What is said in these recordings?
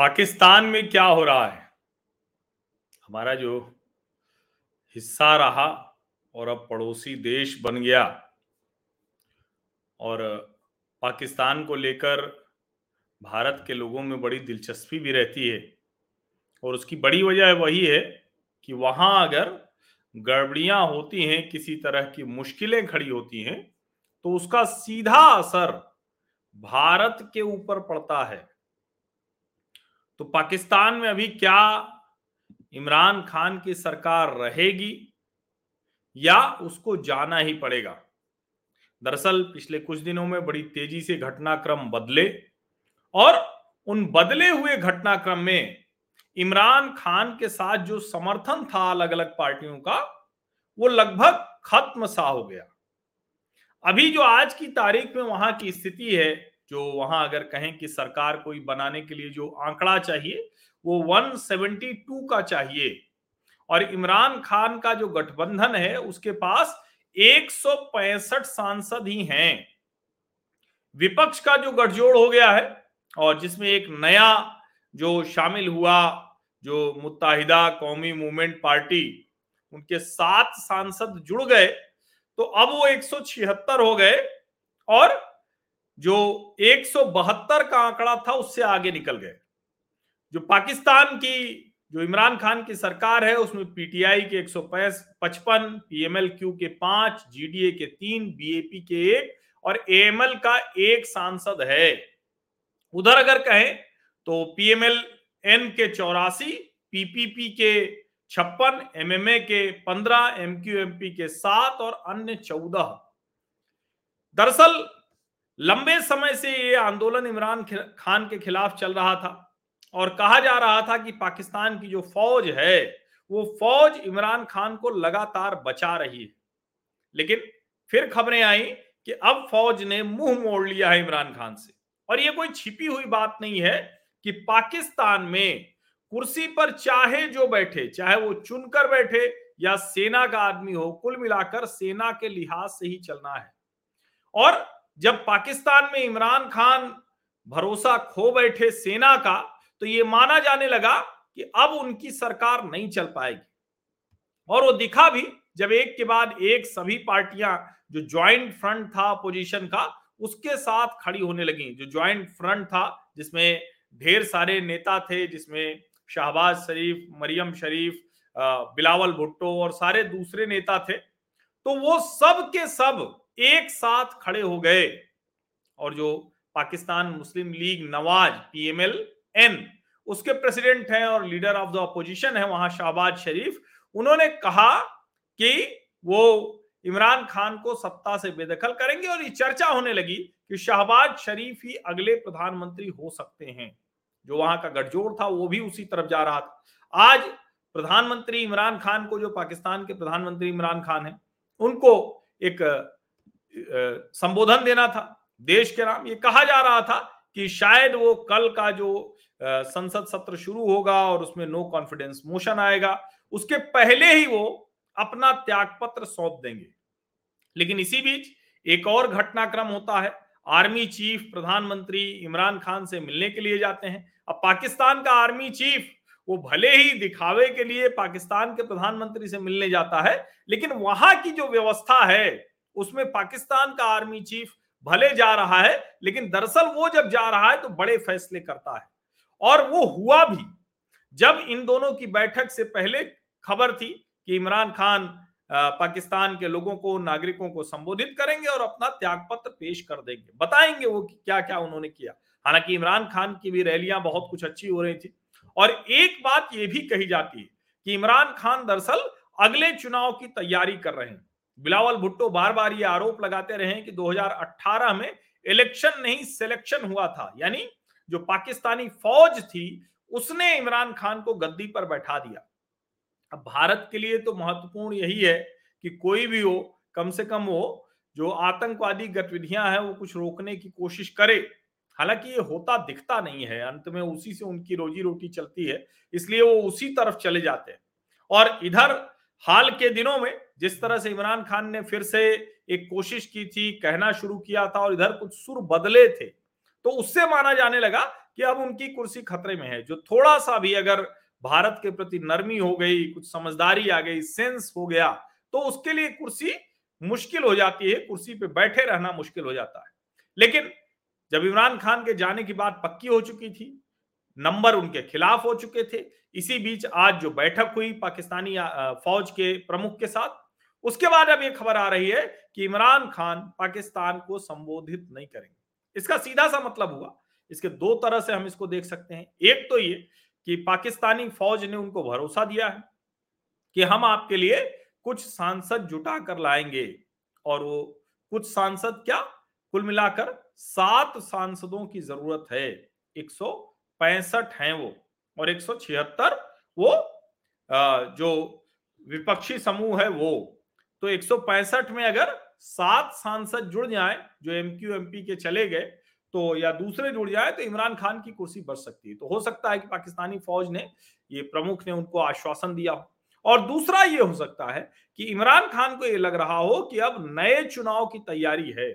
पाकिस्तान में क्या हो रहा है? हमारा जो हिस्सा रहा और अब पड़ोसी देश बन गया और पाकिस्तान को लेकर भारत के लोगों में बड़ी दिलचस्पी भी रहती है और उसकी बड़ी वजह वही है कि वहाँ अगर गड़बड़ियाँ होती हैं, किसी तरह की मुश्किलें खड़ी होती हैं तो उसका सीधा असर भारत के ऊपर पड़ता है। तो पाकिस्तान में अभी क्या इमरान खान की सरकार रहेगी या उसको जाना ही पड़ेगा? दरअसल पिछले कुछ दिनों में बड़ी तेज़ी से घटनाक्रम बदले और उन बदले हुए घटनाक्रम में इमरान खान के साथ जो समर्थन था अलग अलग पार्टियों का, वो लगभग खत्म सा हो गया। अभी जो आज की तारीख में वहाँ की स्थिति है जो वहाँ अगर कहें कि सरकार कोई बनाने के लिए जो आंकड़ा चाहिए, वो 172 का चाहिए। और इमरान खान का जो गठबंधन है, उसके पास एक सौ पैंसठ सांसद ही हैं। विपक्ष का जो गठजोड़ हो गया है और जिसमें एक नया जो शामिल हुआ, जो मुताहिदा कौमी मूवमेंट पार्टी, उनके सात सांसद जुड़ गए तो अब वो एक सौ छिहत्तर हो गए और जो एक सौ बहत्तर का आंकड़ा था उससे आगे निकल गए। जो पाकिस्तान की, जो इमरान खान की सरकार है, उसमें पीटीआई के एक सौ पचपन पीएमएल क्यू के पाँच, जीडीए के तीन, बीएपी के एक और एएमएल का एक सांसद है। उधर अगर कहें तो पीएमएल एन के चौरासी, पीपीपी के छप्पन, एमएमए के पंद्रह, एमक्यूएमपी के सात और अन्य चौदह। दरअसल लंबे समय से ये आंदोलन इमरान खान के खिलाफ चल रहा था और कहा जा रहा था कि पाकिस्तान की जो फौज है, वो फौज इमरान खान को लगातार बचा रही है। लेकिन फिर खबरें आई कि अब फौज ने मुँह मोड़ लिया है इमरान खान से। और ये कोई छिपी हुई बात नहीं है कि पाकिस्तान में कुर्सी पर चाहे जो बैठे, चाहे वो चुनकर बैठे या सेना का आदमी हो, कुल मिलाकर सेना के लिहाज से ही चलना है। और जब पाकिस्तान में इमरान खान भरोसा खो बैठे सेना का तो ये माना जाने लगा कि अब उनकी सरकार नहीं चल पाएगी। और वो दिखा भी, जब एक के बाद एक सभी पार्टियाँ जो ज्वाइंट फ्रंट था अपोजिशन का, उसके साथ खड़ी होने लगी। जो ज्वाइंट फ्रंट था, जिसमें ढेर सारे नेता थे, जिसमें शाहबाज शरीफ, मरियम शरीफ बिलावल भुट्टो और सारे दूसरे नेता थे। तो वो सब के सब एक साथ खड़े हो गए। और जो पाकिस्तान मुस्लिम लीग नवाज़, पीएमएल, एन, उसके प्रेसिडेंट हैं और लीडर ऑफ़ द अपोजिशन है वहाँ शाहबाज शरीफ, उन्होंने कहा कि वो इमरान खान को सत्ता से बेदखल करेंगे और ये चर्चा होने लगी कि शाहबाज शरीफ ही अगले प्रधानमंत्री हो सकते हैं। जो वहाँ का गठजोड़ था, वो भी उसी तरफ़ जा रहा था। आज प्रधानमंत्री इमरान खान को, जो पाकिस्तान के प्रधानमंत्री इमरान खान है, उनको एक संबोधन देना था। देश के नाम ये कहा जा रहा था कि शायद वो कल का जो संसद सत्र शुरू होगा और उसमें नो कॉन्फिडेंस मोशन आएगा, उसके पहले ही वो अपना त्याग पत्र सौंप देंगे। लेकिन इसी बीच एक और घटनाक्रम होता है। आर्मी चीफ प्रधानमंत्री इमरान खान से मिलने के लिए जाते हैं। अब पाकिस्तान का आर्मी चीफ वो भले ही दिखावे के लिए पाकिस्तान के प्रधानमंत्री से मिलने जाता है, लेकिन वहाँ की जो व्यवस्था है उसमें पाकिस्तान का आर्मी चीफ भले जा रहा है, लेकिन दरअसल वो जब जा रहा है तो बड़े फैसले करता है। और वो हुआ भी, जब इन दोनों की बैठक से पहले खबर थी कि इमरान खान पाकिस्तान के लोगों को, नागरिकों को संबोधित करेंगे और अपना त्याग पत्र पेश कर देंगे। बताएँगे वो क्या क्या उन्होंने किया। हालाँकि इमरान खान की भी रैलियाँ बहुत कुछ अच्छी हो रही थी। और एक बात ये भी कही जाती है कि इमरान खान दरअसल अगले चुनाव की तैयारी कर रहे हैं। बिलावल भुट्टो बार बार ये आरोप लगाते रहे कि 2018 में इलेक्शन नहीं, सिलेक्शन हुआ था। यानी जो पाकिस्तानी फौज थी, उसने इमरान खान को गद्दी पर बैठा दिया। अब भारत के लिए तो महत्वपूर्ण यही है कि कोई भी हो, कम से कम वो, जो आतंकवादी गतिविधियाँ हैं, वो कुछ रोकने की कोशिश करे। हालाँकि ये होता दिखता नहीं है, अंत में उसी से उनकी रोजी रोटी चलती है, इसलिए वो उसी तरफ़ चले जाते हैं। और इधर हाल के दिनों में जिस तरह से इमरान खान ने फिर से एक कोशिश की थी, कहना शुरू किया था और इधर कुछ सुर बदले थे तो उससे माना जाने लगा कि अब उनकी कुर्सी खतरे में है, जो थोड़ा सा भी अगर भारत के प्रति नरमी हो गई, कुछ समझदारी आ गई, सेंस हो गया तो उसके लिए कुर्सी मुश्किल हो जाती है, कुर्सी पे बैठे रहना मुश्किल हो जाता है। लेकिन जब इमरान खान के जाने की बात पक्की हो चुकी थी, नंबर उनके खिलाफ हो चुके थे, इसी बीच आज जो बैठक हुई पाकिस्तानी फौज के प्रमुख के साथ उसके बाद अब ये खबर आ रही है कि इमरान खान पाकिस्तान को संबोधित नहीं करेंगे। इसका सीधा सा मतलब हुआ। इसके दो तरह से हम इसको देख सकते हैं। एक तो ये कि पाकिस्तानी फौज ने उनको भरोसा दिया है कि हम आपके लिए कुछ सांसद जुटा कर लाएँगे। और वो कुछ सांसद क्या? कुल मिलाकर सात सांसदों की ज़रूरत है। एक हैं वो और एक सौ छिहत्तर वो जो विपक्षी समूह है वो। तो एक सौ पैंसठ में अगर सात सांसद जुड़ जाए, जो एमक्यू एमपी के चले गए तो या दूसरे जुड़ जाए तो इमरान खान की कुर्सी बढ़ सकती है। तो हो सकता है कि पाकिस्तानी फौज ने ये प्रमुख ने उनको आश्वासन दिया हो। और दूसरा ये हो सकता है कि इमरान खान को ये लग रहा हो कि अब नए चुनाव की तैयारी है।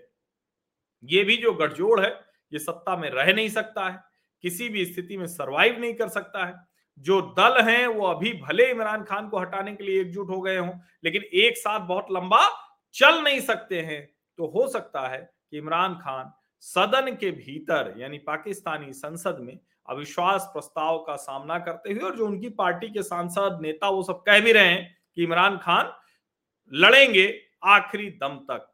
ये भी जो गठजोड़ है, ये सत्ता में रह नहीं सकता है, किसी भी स्थिति में सरवाइव नहीं कर सकता है। जो दल हैं वो अभी भले इमरान खान को हटाने के लिए एकजुट हो गए हों, लेकिन एक साथ बहुत लंबा चल नहीं सकते हैं। तो हो सकता है कि इमरान खान सदन के भीतर, यानी पाकिस्तानी संसद में, अविश्वास प्रस्ताव का सामना करते हुए, और जो उनकी पार्टी के सांसद, नेता वो सब कह भी रहे हैं कि इमरान खान लड़ेंगे आखिरी दम तक।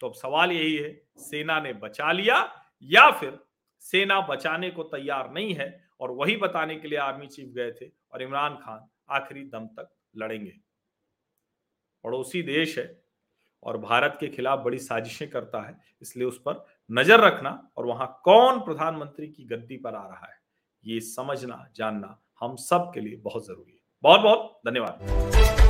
तो अब सवाल यही है, सेना ने बचा लिया या फिर सेना बचाने को तैयार नहीं है? और वही बताने के लिए आर्मी चीफ गए थे और इमरान खान आखिरी दम तक लड़ेंगे। पड़ोसी देश है और भारत के खिलाफ बड़ी साजिशें करता है, इसलिए उस पर नज़र रखना और वहाँ कौन प्रधानमंत्री की गद्दी पर आ रहा है, ये समझना, जानना हम सब के लिए बहुत ज़रूरी है। बहुत बहुत धन्यवाद।